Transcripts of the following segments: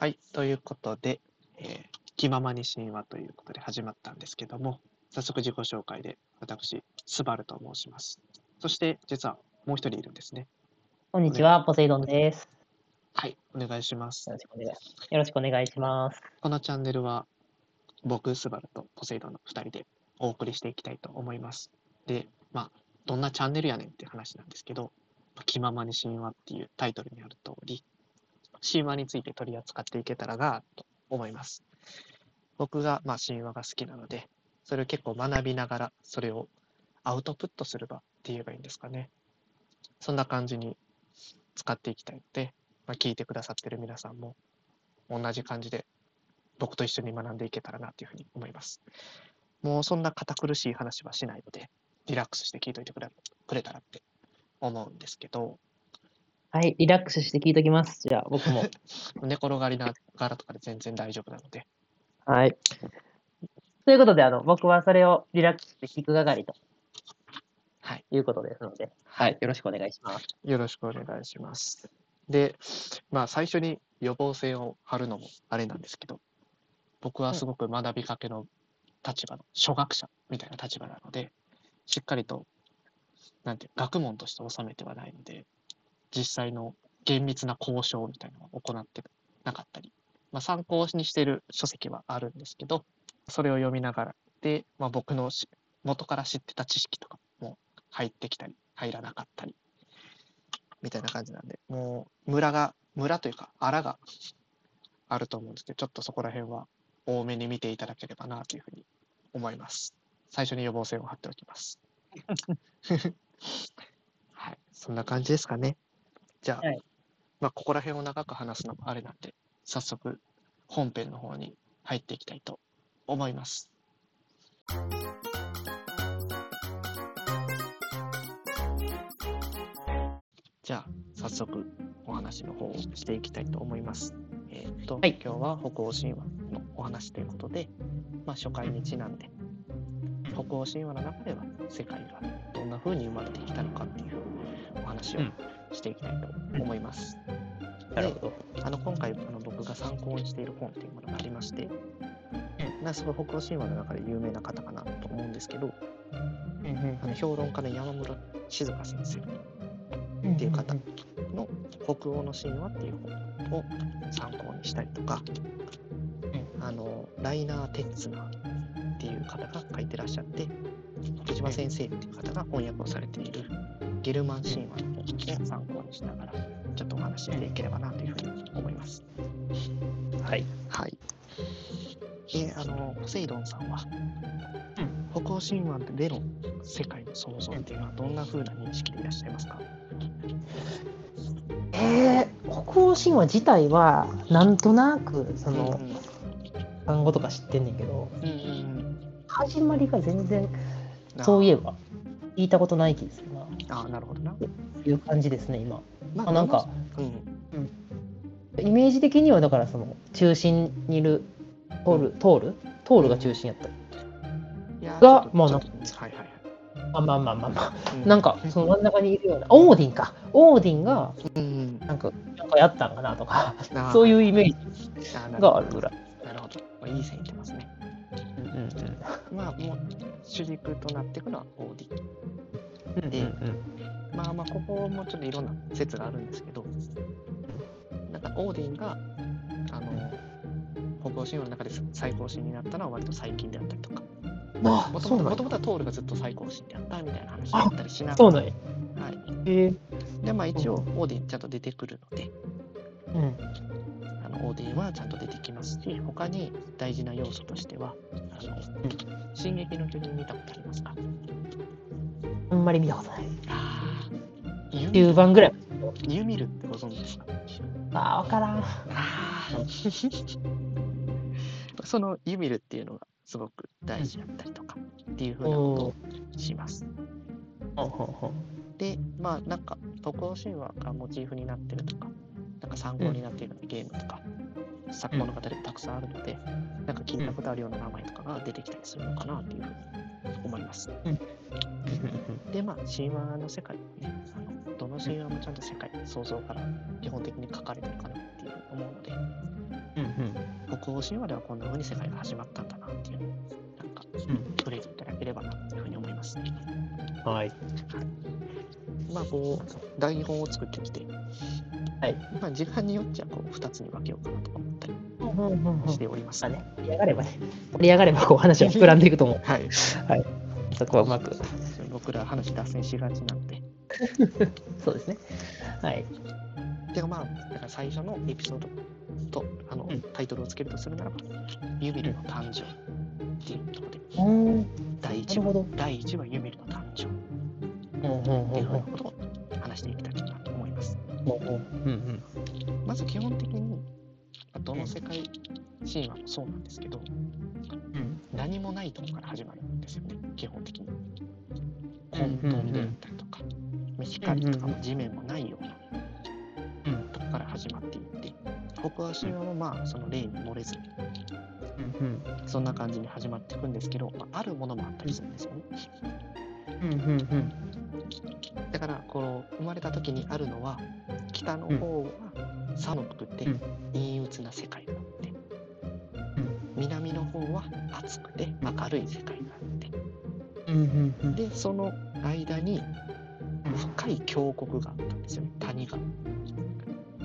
はい、ということで、えー気ままに神話ということで始まったんですけども、早速自己紹介で、私、スバルと申します。そして、実はもう一人いるんですね。こんにちは、ポセイドンです。はい、お願いしますよ。ろしくお願いよろしくお願いします。このチャンネルは、僕、スバルとポセイドンの2人でお送りしていきたいと思います。で、まあ、どんなチャンネルやねんって話なんですけど、気ままに神話っていうタイトルにある通り、神話について取り扱っていけたらなと思います。僕が、まあ、神話が好きなので、それを結構学びながら、それをアウトプットする場って言えばいいんですかね。そんな感じに使っていきたいので、まあ、聞いてくださってる皆さんも同じ感じで僕と一緒に学んでいけたらなというふうに思います。もうそんな堅苦しい話はしないので、リラックスして聞いといてくれたらって思うんですけど、はい、リラックスして聞いときます。じゃあ、僕も。寝転がりながらとかで全然大丈夫なので、はい。ということで、あの、僕はそれをリラックスして聞く係とはい、いうことですので、はい、よろしくお願いします。よろしくお願いします。で、まあ最初に予防線を張るのもあれなんですけど、僕はすごく学びかけの立場の初学者みたいな立場なので、しっかりと、なんていう学問として収めてはないので、実際の厳密な交渉みたいなのを行ってなかったり、まあ、参考にしている書籍はあるんですけど、それを読みながらで、まあ、僕のし元から知ってた知識とかも入ってきたり、入らなかったり、みたいな感じなんで、もう、村が、村というか、荒があると思うんですけど、ちょっとそこら辺は多めに見ていただければなというふうに思います。最初に予防線を張っておきます。はい、そんな感じですかね。じゃあ、はいまあ、ここら辺を長く話すのもあれなんで、早速、本編の方に入っていきたいと思います。じゃあ、早速お話の方をしていきたいと思います。えーっと、はい今日は北欧神話のお話ということで、まあ、初回にちなんで、北欧神話の中では世界がどんな風に生まれてきたのかっていうお話をうんしていきたいと思います。なるほど。あの今回あの僕が参考にしている本っていうものがありまして、なすごい北欧神話の中で有名な方かなと思うんですけど、あの評論家の山室静香先生っていう方の北欧の神話っていう本を参考にしたりとか、あのライナー・テッツナーっていう方が書いてらっしゃって、福島先生っていう方が翻訳をされているゲルマン神話の本を参考にしながら、ちょっとお話ししていければなというふうに思います。はい。はい。えあの、ポセイドンさんは、北欧神話での世界の創造っていうのはどんな風な認識でいらっしゃいますか？えー、北欧神話自体は、なんとなく、その、単語とか知ってんねんけど、うんうんうん始まりが全然、うん。そういえば、聞いたことない気がするな。ああ、なるほどな。という感じですね、今。まあなんか、うん。イメージ的にはだからその中心にいるトール、トールトールが中心やった。いやがまあちょっとはいはいはい。あまあまあまあまあ。うなんかその真ん中にいるような、オーディンか。オーディンがうん。なんかなんかやったんかなとか、そういうイメージがあるぐらい。どなるほど。まあ、いい線いってますね。うんうんまあ、もう主軸となっていくのはオーディ。うんでうんうんまあまあ、ここもちょっといろんな説があるんですけど、なんかオーディンが、あの、北欧神話の中で最高神になったのは割と最近であったりとか、あもともとはトールがずっと最高神であったみたいな話だったりしながら。はい。へえ。で、まあ一応、オーディンちゃんと出てくるので、うん。あのオーディンはちゃんと出てきますし、他に大事な要素としては、あの、進撃の巨人見たことありますか？あんまり見たことない。ああ、ユ9番ぐらい。ユミルってご存知ですかああ、わからん。そのユミルっていうのがすごく大事だったりとかっていうふうなことをします。で、まあなんか、北欧神話がモチーフになってるとか、なんか参考になっているゲームとか、作物語がたくさんあるので、なんか聞いたことあるような名前とかが出てきたりするのかなっていうふうに思います。で、まあ、神話の世界ね、あのどの神話もちゃんと世界、創造から基本的に書かれてるかなっていう思うので、うんうん。北欧神話ではこんな風に世界が始まったんだなっていうのをなんかうん。触れていただければなというふうに思います。はい。まあこう台本を作ってきて、はいまあ時間によっちゃこう2つに分けようかなとか思ったりしております。まあね、盛り上がればね、盛り上がればこう話は膨らんでいくと思う。はい。そこはうまく。僕ら話脱線しがちなんで。そうですね。はい。てかまあ、だから最初のエピソードとあの、うんタイトルをつけるとするならば、ユミルの誕生っていうところで、うん。第1話。第1話ユミルの誕生っていうふうなことを話していきたいまず基本的に、まあどの世界神話もそうなんですけど、うん。何もないところから始まるんですよね、基本的に。うん混沌であったりとか、光とかも地面もないようなうんとこから始まっていって、北欧神話もまあその例に漏れず、うん。そんな感じに始まっていくんですけど、まあ、あるものもあったりするんですよね。うんうんうんだから、この生まれた時にあるのは、北の方は寒くてうん。陰鬱な世界があって、うん。南の方は暑くて明るい世界があって、で、その間に深い峡谷があったんですよね、谷が。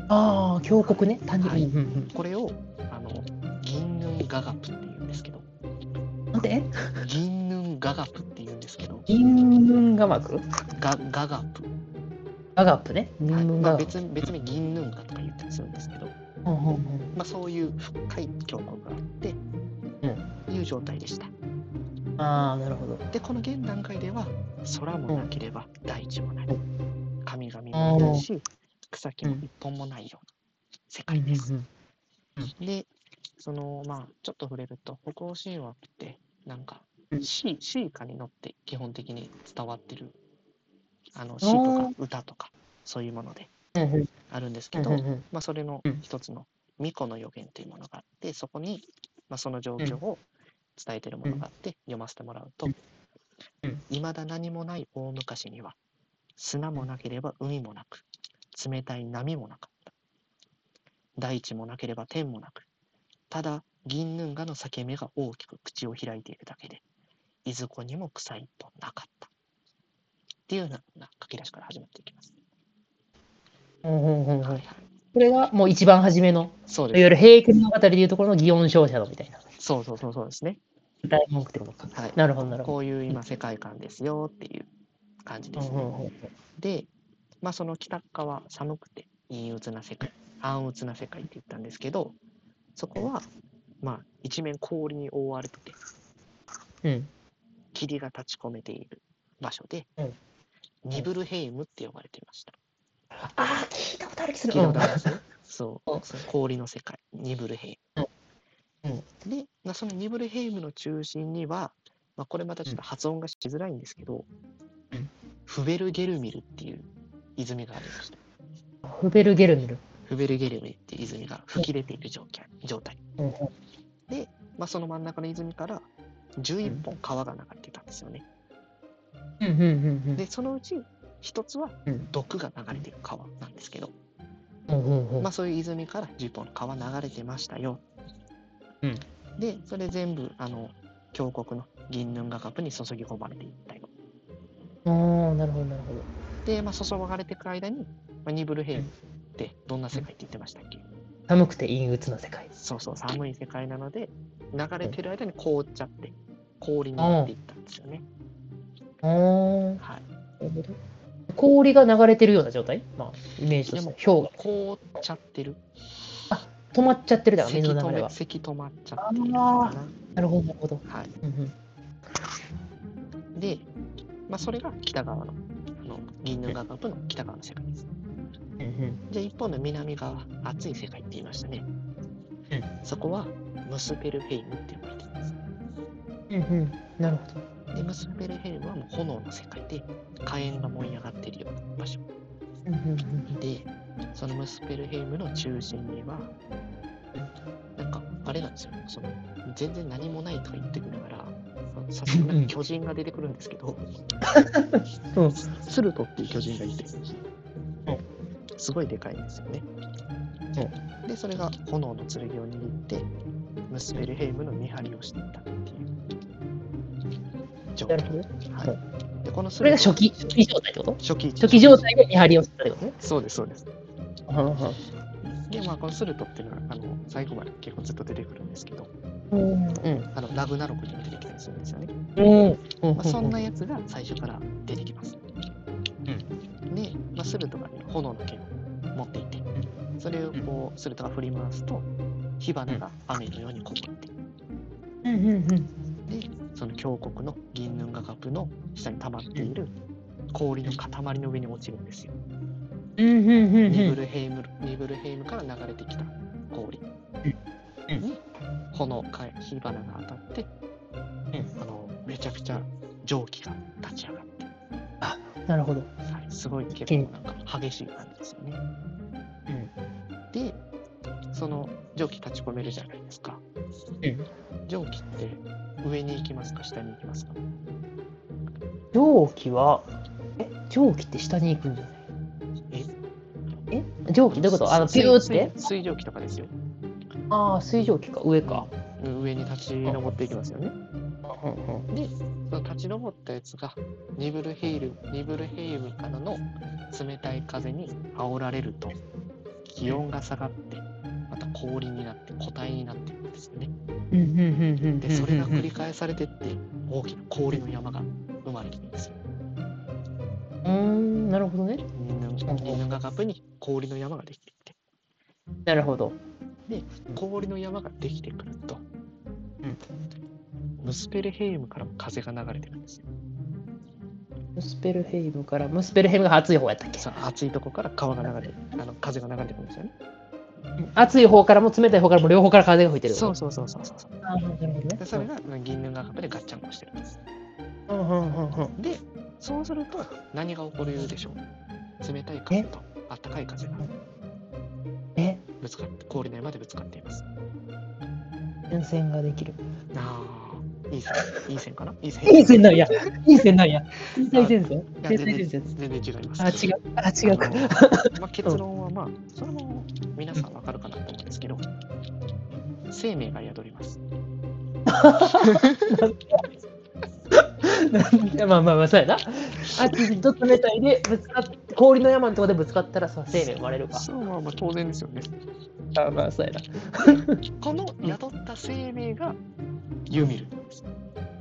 ああ、峡谷ね。谷。はい。これを、あの、銀ヌンガガプって言うんですけど、うん。なんで銀ヌンガガプって言うんですけど、銀ヌンガ幕ガガガプ。ガガップね。銀はいまあ、別に別に銀ヌンガとか言ったりするんですけど、うんうんうんまあ、そういう深い峡谷があって、いう状態でした。ああ、なるほど。で、この現段階では、空もなければ大地もない。う神々もいないし、草木も一本もないような世界です。うんで、その、まあ、ちょっと触れると、北欧神話って、なんかう、んシーシーカに乗って基本的に伝わってる、あの、詩とか歌とか、そういうものであるんですけどまあ、それのうん。一つの巫女の予言というものがあって、そこに、まあ、その状況を伝えているものがあって、読ませてもらうとうん、いまだ何もない大昔には、砂もなければ海もなく、冷たい波もなかった。大地もなければ天もなく、ただ銀ヌンガの裂け目が大きく口を開いているだけで、いずこにも草一本なかった。っていうような書き出しから始まっていきます。うんうんうんうんはいはい。これがもう一番初めの、そうです。いわゆる平家物語でいうところの祇園勝者のみたいな。そうそうそうそうですね。大文句ってことか。はい。なるほど、なるほこういう今世界観ですよっていう感じど。ですね。うんうんうんで、まあその北側寒くて陰鬱な世界、暗鬱な世界って言ったんですけど、そこはまあ一面氷に覆われててうん。霧が立ち込めている場所で、うんニブルヘイムって呼ばれていました。ああ、聞いたことある気する。聞いたことありますね。そううんその氷の世界、ニブルヘイム。で、まあ、そのニブルヘイムの中心には、まあ、これまたちょっと発音がしづらいんですけど、うんフベルゲルミルっていう泉がありました。フベルゲルミル。フベルゲルミルっていう泉が吹き出ている状況状態。うんうんまあ、その真ん中の泉から11本川が流れてたんですよね。うんうんうんうんで、そのうち一つはうん毒が流れてる川なんですけど、まあ、そういう泉から10本の川流れてましたよ。うんで、それ全部、あの、峡谷の銀ヌンガカップに注ぎ込まれていったよ。ああ、なるほど、なるほど。で、まあ、注がれていく間に、まあ、ニブルヘイムってどんな世界って言ってましたっけ、寒くて陰鬱な世界。そうそう、寒い世界なので、流れてる間に凍っちゃって、氷になっていったんですよね。あはい。るほど。氷が流れてるような状態？まあ、イメージとして。氷が凍っちゃってる。止まっちゃってるだから、せき水の流れは。止まっちゃっているな。なるほど、なるほど。はい。うんうんで、まあ、それが北側の、あのギンヌンガガップの北側の世界です。うんうんじゃあ一方の南側、暑い世界って言いましたね。うんそこはムスペルヘイムって呼ばれています。うんうんなるほど。で、ムスペルヘイムはもう炎の世界で火炎が燃え上がっているような場所。うんうんうんで、そのムスペルヘイムの中心には、なんか、あれなんですよ。その全然何もないとか言ってくるから、さすがに巨人が出てくるんですけど、うんスルトっていう巨人がいて、うんすごいでかいんですよね。で、それが炎の剣を握って、ムスペルヘイムの見張りをしていたっていう状況。なるほど。はい。で、このそれが初期、初期状態ってこと？初期初期状態で見張りをしてたってことね。そうです、そうです。うんで、まあ、このスルトっていうのは、あの、最後まで結構ずっと出てくるんですけど、うん。うん。あの、ラグナロクにも出てきたりするんですよね。うん。うん。まあ、そんなやつが最初から出てきます。で、まあ、スルトが、ね、炎の剣を持っていて、それをこう、スルトが振り回すと、火花が雨のようにこぼって、うん。うん。うん。で、その峡谷のギンヌンガガップの下に溜まっている氷の塊の上に落ちるんですよ。うん。うん。うん。ニブルヘイム、ニブルヘイムから流れてきた氷うんに炎か火花が当たって、あのめちゃくちゃ蒸気が立ち上がって、なるほど。はい、すごい結構なんか激しい感じですよね。で、その蒸気立ち込めるじゃないですか。うん蒸気って上に行きますか下に行きますか。蒸気は、え、蒸気って下に行くんじゃない？え？え？蒸気？どういうこと？あの、ピューって水水蒸気とかですよ。ああ、水蒸気か、上か。上に立ち上っていきますよね。うんうん。で、その立ち上ったやつがニブルヘイル、ニブルヘイムからの冷たい風に煽られると。気温が下がって、また氷になって固体になってですよね。うんうんうんうんで、それが繰り返されてって大きな氷の山が生まれるんですよ。うーん、なるほどね。ニヌンニヌンガカップに氷の山ができてきて、なるほど。氷の山ができてくると、うんムスペルヘイムからも風が流れてくるんですよ。ムスペルヘイムから、ムスペルヘイムが熱い方やったっけ？さあ、暑いとこから川が流れて、あの風が流れてくるんですよね。熱い方からも冷たい方からも両方から風が吹いてる。そうそうそうそうそう。なるほどね。でそれがギンヌンガガップでガッチャンコしてるんです。うんうんうんうん。で、そうすると何が起こるでしょう冷たい風と暖かい風がえ、ぶつかって、氷の山でぶつかっています。前線ができる。ああ、いい線、いい線かな？いい線。いい線なんや。いい線なんや。天体戦線天全然体戦線。全然違います。あ、違う。あ、違うか。まあ、結論はまあ、それも皆さんわかるかなと思うんですけど、生命が宿ります。なんでまあまあまあ、そうやな。熱いと冷たいでぶつかっ氷の山のとこでぶつかったらさ、生命生まれるか。そう、まあまあ当然ですよね。あまあ、そうやな。この宿った生命がユミルなんです。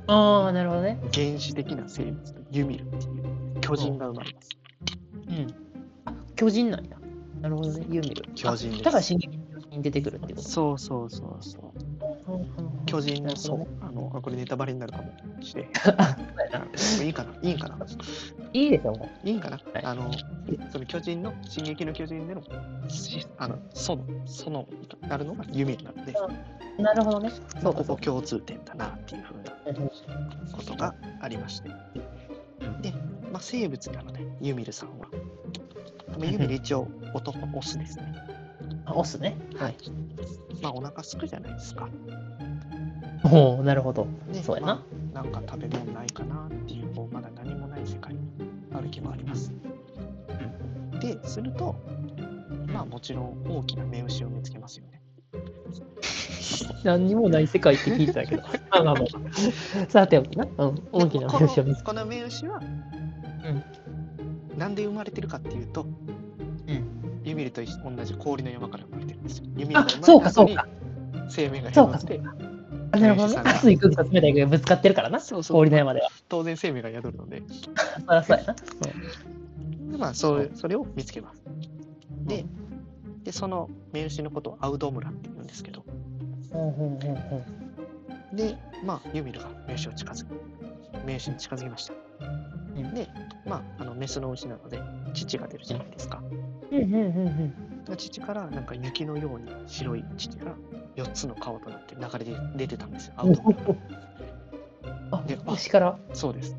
ああ、なるほどね。原始的な生物のユミルっていう巨人が生まれます。うん。あ、巨人なんや。なるほどね。ユーミル。巨人ですあだから進撃の巨人に出てくるってこと。そうそうそうそう。巨人のそう。あのあこれネタバレになるかもしれん。そうやな。いいかないいんかないいでしょ、もいいんかな、はいあのその巨人の進撃の巨人でのしあのそのそのなるのがユミルなので、う。なるほどね。そうか、ここそうか。共通点だなっていうふうなことがありまして。で、まあ、生物なので、ユミルさんは。まあ、ユミル一応男、オスですね。あ、オスね。はい。まあ、お腹すくじゃないですか。おおなるほど。でそうやな。まあなんか食べ物ないかなっていう、こうまだ何もない世界に歩き回ります。で、すると、まあもちろん大きな目牛を見つけますよね。何にもない世界って聞いてたけど。まあまあまあ。さておきな。うん。大きな目牛を見つけこのこの目牛は、なんで生まれてるかっていうと、うんユミルと同じ氷の山から生まれてるんですよ。ユミルがあ生、まそうかそうか。生命がそうか宿って、あなるほどね。熱い空気と冷たい空気がぶつかってるからな。そうそう氷の山では。当然生命が宿るので、そりゃそうやな。で まあそうそれを見つけます。で、でその目牛のことをアウドムラって言うんですけど、で、まあ、ユミルが名刺を近づく。名刺に近づきました。うんで、まあ、あのメスの牛なので、乳が出るじゃないですか。うんうんうんうん乳からなんか雪のように白い乳が4つの顔となって流れて出てたんですよ。アウトあでからそうです。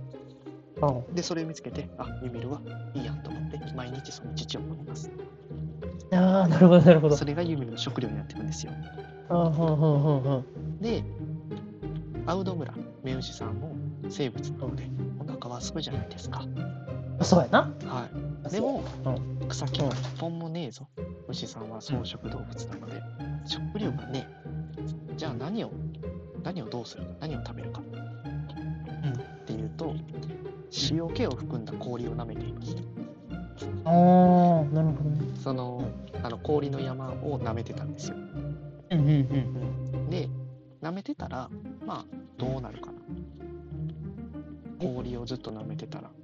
うんで、それを見つけて、あ、ユミルはいいやんと思って、毎日その乳を飲みます。ああなるほどなるほどそれがユミルの食料になっていくんですよ。うんうんうんうんうんで、アウドムラ、メウシさんも生物なので、お腹はすくじゃないですか。そうやなはい。でも、草木は一本もねえぞ。牛さんは草食動物なので、食料がね、じゃあ何を、何をどうする？か、何を食べるか。っていうと、塩気を含んだ氷を舐めています。ああ、なるほどね。その、あの氷の山を舐めてたんですよ。うんうんうん。で、舐めてたら、まあ、どうなるかな。氷をずっと舐めてたら、ゆ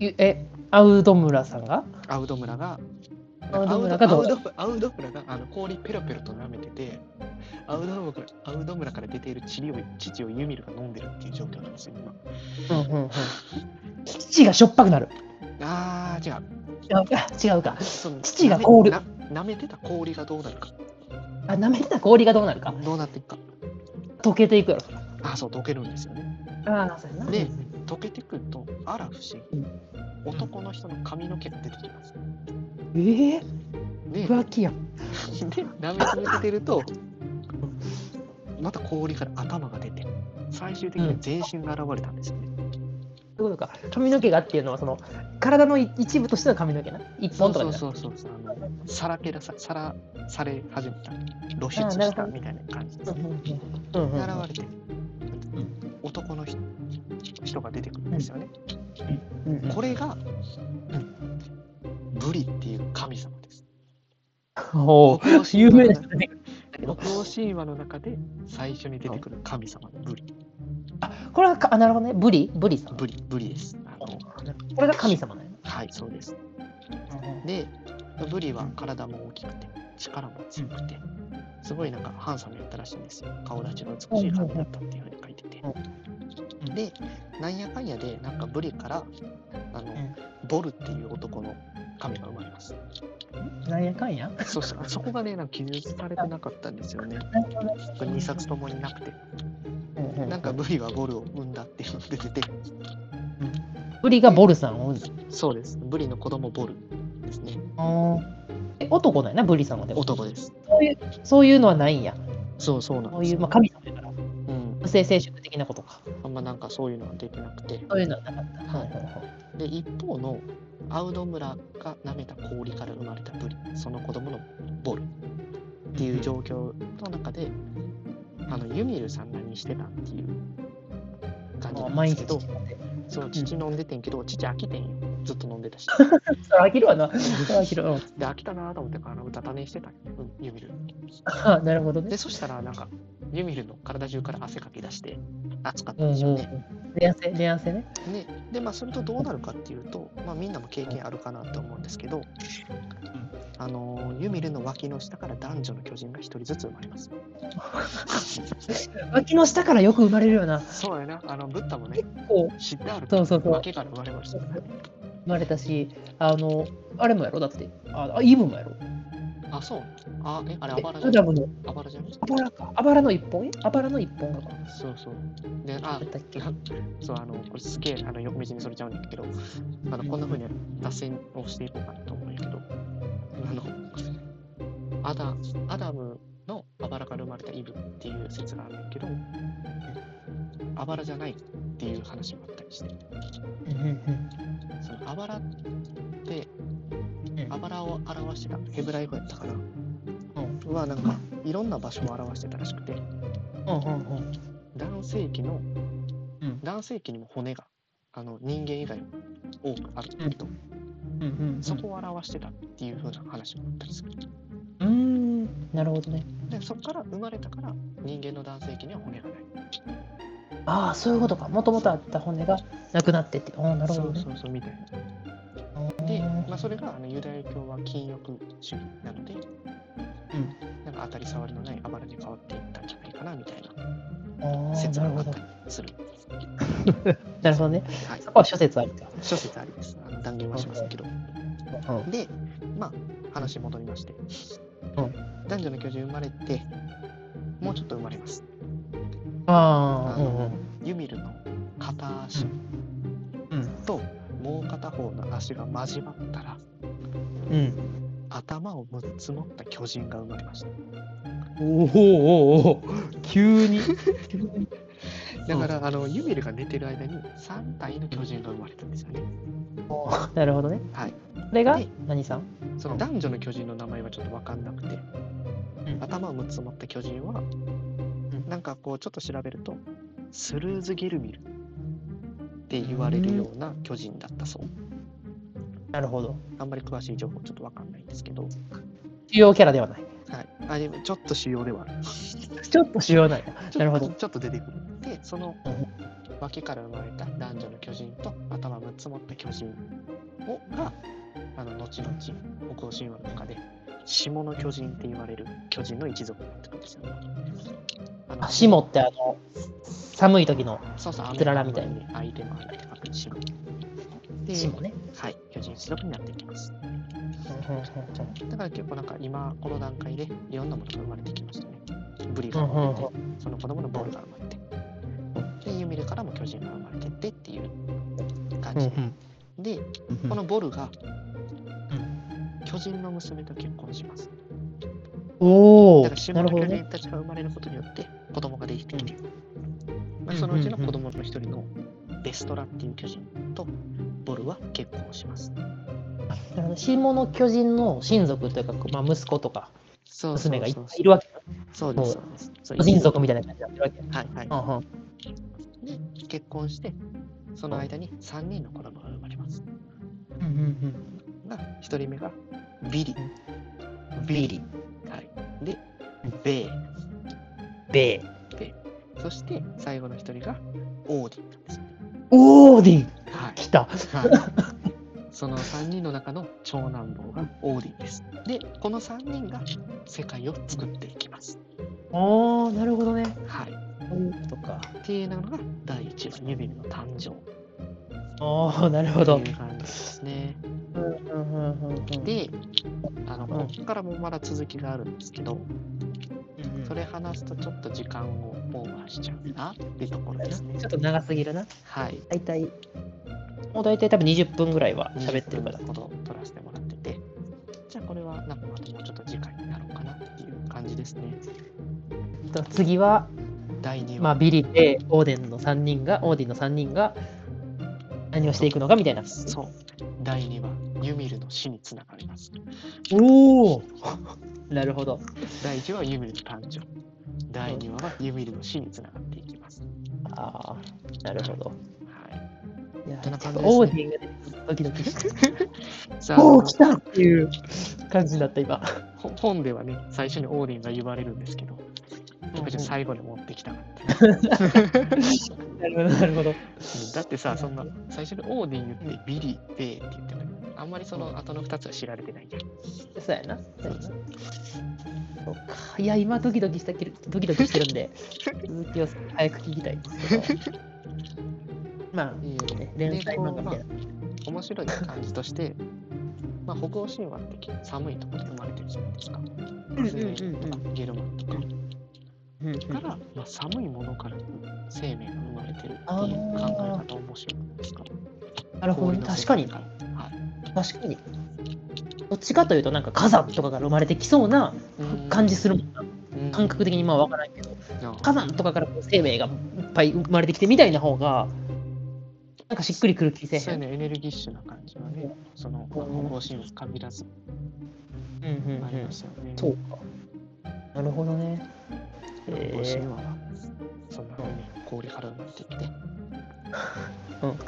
え、アウド村さんが？アウド村が、アウド村がアウドアウド村があの氷ペロペロと舐めてて、アウド村からアウド村から出ている乳を乳をユミルが飲んでるっていう状況なんですよ、今。うんうんうん。父がしょっぱくなる。あー、違う。違うか、違うか。その乳が凍るな舐めてた氷がどうなるか。あ、舐めてた氷がどうなるか。どうなっていくか。溶けていくやろ。あー、そう、溶けるんですよね。ああ、そうやな。でうん溶けてくると、あら不思議。男の人の髪の毛が出てきます。ええで、浮気やん。で舐め続けてると、また氷から頭が出て、最終的に全身が現れたんですよね。そういうことか。髪の毛がっていうのは、その、体の一部としての髪の毛な。一本とかそうそうそうあのさらけ出ささらされ始めた露出したみたいな感じです、なくて。うんうんうん。うんうん現れて男の人人が出てくるんですよね、これが、ブリっていう神様です。お北欧ー有名な神話の人出てくる。北欧神話の中で最初に出てくる神様のブリ。あ、これはか、あ、なるほどね。ブリ？ブリさん。ブリブリです。あのこれが神様なんや。はいそうです。な。でブリは体も大きくて力も強くてすごいなんかハンサムやったらしいんですよ。顔立ちの美しい髪だったっていうふうに書いてて。うんでなんやかんやでなんかブリからあの、ん。ボルっていう男の神が生まれます。なんやかんや？そうそう。そこがねなんか記述されてなかったんですよね。なるほどねこれ2冊ともになくて。うんうん。なんかブリはボルを産んだっていうのが出てて。ブリがボルさんを産んだ。そうです。ブリの子供ボルですね。え男なんやな、ブリさんはでも。男です。そういうそういうのはないんや。そうそうなんですそういう、まあ、神様やから。性生殖的なことか。あんまなんかそういうのは出てなくて。そういうのはなかった。はい。で一方のアウド村が舐めた氷から生まれたブリ。その子供のボル。っていう状況の中であのユミルさん何してたっていう。感じなんですけど。そう父飲んでてんけど父飽きてんよ。ずっと飲んでたし。飽きるわな。飽きる。うん。で飽きたなと思ってあの歌種してた。うんユミル。あなるほどね。で。そしたらなんかユミルの体中から汗かき出して暑かったうんでしょうね、。寝汗、寝汗ね。ね、で、まあ、それとどうなるかっていうと、まあ、みんなも経験あるかなと思うんですけど、あのーユミルの脇の下から男女の巨人が一人ずつ生まれます。脇の下からよく生まれるよな。そうやな、あのブッダもね、こう知ってあるそうそうそう脇から生まれました。生まれたし、あの、あれもやろ？だって。あ、あイブもやろ？あ、そう。あ、え、あれ、えあばらじゃん。アダムの、あばらじゃん。あばらか。あばらの一本？あばらの一本がか。そうそう。で、あだ、っけ？なそう、あの、これすげえ、あの、よく道にそれちゃうんだけど、あの、こんな風に脱線をしていこうかなと思うんやけど、あの、アダアダムのあばらから生まれたイブっていう説があるんだけど、あばらじゃないっていう話もあったりして、そのあばらってうん、あばらを表してたヘブライ語やったかな、うんはなんかいろんな場所を表してたらしくて、うんうん男性器の、うん男性器にも骨があの人間以外も多くあると、うんうんうん。そこを表してたっていう風な話もあったりする。うーん、なるほどね。でそこから生まれたから人間の男性器には骨がない。ああ、そういうことか。もともとあった骨がなくなってって。ああ、なるほどね。そうそうそうみたいな。で、まあ、それがあのユダヤ教は禁欲主義なので、なんか当たり障りのないあばらに変わっていったんじゃないかなみたいああ、な説があった。りする。なるほどね。はいそこは諸説あるか。諸説ありです。あの断言はしませんけど。うんで、まあ、話戻りまして、うん男女の巨人生まれて、もうちょっと生まれます。ああ、うんうん。ユミルの片足うん方の足が交わったら、うん。頭を6つ持った巨人が生まれました。おおおお急に。だから、あのユミルが寝てる間に3体の巨人が生まれたんですよね。なるほどね。はい。これがで何さん？その男女の巨人の名前はちょっと分かんなくて、うん頭を6つ持った巨人は、なんかこうちょっと調べると、スルーズ・ギルミルって言われるような巨人だったそう。なるほど。あんまり詳しい情報ちょっと分かんないんですけど、主要キャラではない。はい。あ、でもちょっと主要ではある。ちょっと主要ないなるほどちょっと出てくる。で、そのうん脇から生まれた男女の巨人と頭6つ持った巨人をが、あの後々北欧神話の中で下の巨人って言われる巨人の一族になってくるんですよね。あのあ、霜ってあの、寒い時のそうそう、つららみたいに相手の相手書く下。で、霜ね。はい、巨人一族になっていきます。だから結構なんか今この段階でいろんなものが生まれてきましたね。ブリが生まれて、その子供のボールが生まれて、で、ユミルからも巨人が生まれてってっていう感うんじうんで、で、うんこのボルが巨人の娘と結婚します。おおだから、下の。巨人たちが生まれることによって子供ができてきて、まあ、うんそのうちの子供の一人のベストラっていう巨人とボルは結婚します。あの霜の巨人の親族というか、まあ、息子とかそうそう娘がいっぱいいるわけ。そうです。そうですそう巨人族みたいな感じになってるわけ。はいはい。うんうんで、結婚して、その間に3人の子供が生まれます。うんうんが、1人目がビリ。ビリ。はい。で、ベイ。ベイ。そして、最後の1人がオーディンなんですよね。オーディンはい。来た。はい、その3人の中の長男坊がオーディンです。で、この3人が世界を作っていきます。おー、なるほどね。はい。とか。っていうのが第1話、ユミルの誕生おー、なるほどとい。う感じですね。で、あの、うんここからもまだ続きがあるんですけど、それ話すとちょっと時間をオーバーしちゃうなっていうところですねちょ。っと長すぎるな。はい。大体、もう大体多分20分ぐらいは喋ってるから20。分ほど撮らせてもらってて、じゃあこれはなんかまたもうちょっと次回になろうかなっていう感じですね。と次は、第2話。まあ、ビリでオーデンの3人が、オーディンの3人が何をしていくのかみたいな。そう。第2話、ユミルの死につながります。おお なるほど。第1話はユミルの誕生。第2話はユミルの死につながっていきます。ああ、なるほど。はいやな感じですねオーディンがドキドキして。おお、来たっていう感じになった今。ほ本ではね、最初にオーディンが言われるんですけど、僕じゃ最後に持ってきたかった。なるほど、なるほど。だってさ、そんな、最初にオーディン言って、ビリ、ベイって言っても、あんまりその後の2つは知られてないじゃん。そうやな。そうやなそうか。いや、今ドキドキしたけど、ドキドキしてるんで、続きを早く聞きたいんですけど。まあ、いいよね、連載漫画みたいな。面白い感じとして、まあ、北欧神話って寒いところで生まれてるじゃないですか。うんうんスウェーデンとかゲルマンとか。から、まあ、寒いものから生命が生まれてるっていう考え方面白いですか？なるほど確かにはい確かに。どっちかというと、なんか火山とかから生まれてきそうなうん感じするもんな。うん感覚的にまあ分からんけど、火山とかから生命がいっぱい生まれてきてみたいな方が、なんかしっくりくる気せ。そうね、エネルギッシュな感じはね、その、まあ、うん北欧神話限らずありうん。ますよね。そうか。なるほどね。え神話は、そんなふうに氷から生まれてきて。うん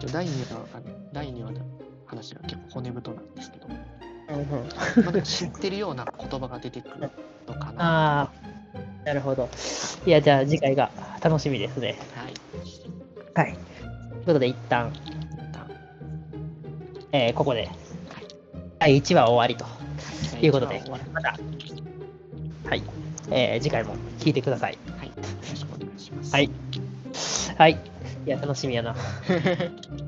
じゃあ第2話がね、第2話の話が結構骨太なんですけど、うん知ってるような言葉が出てくるのかな。ああ、なるほど。いや、じゃあ次回が楽しみですね。はい。はい。ということで、一旦、えーここで、第1話終わりということでまた、はい、えー次回も聞いてください。りはい。よろしくお願いします。はい。はい。いや、楽しみやな。はい。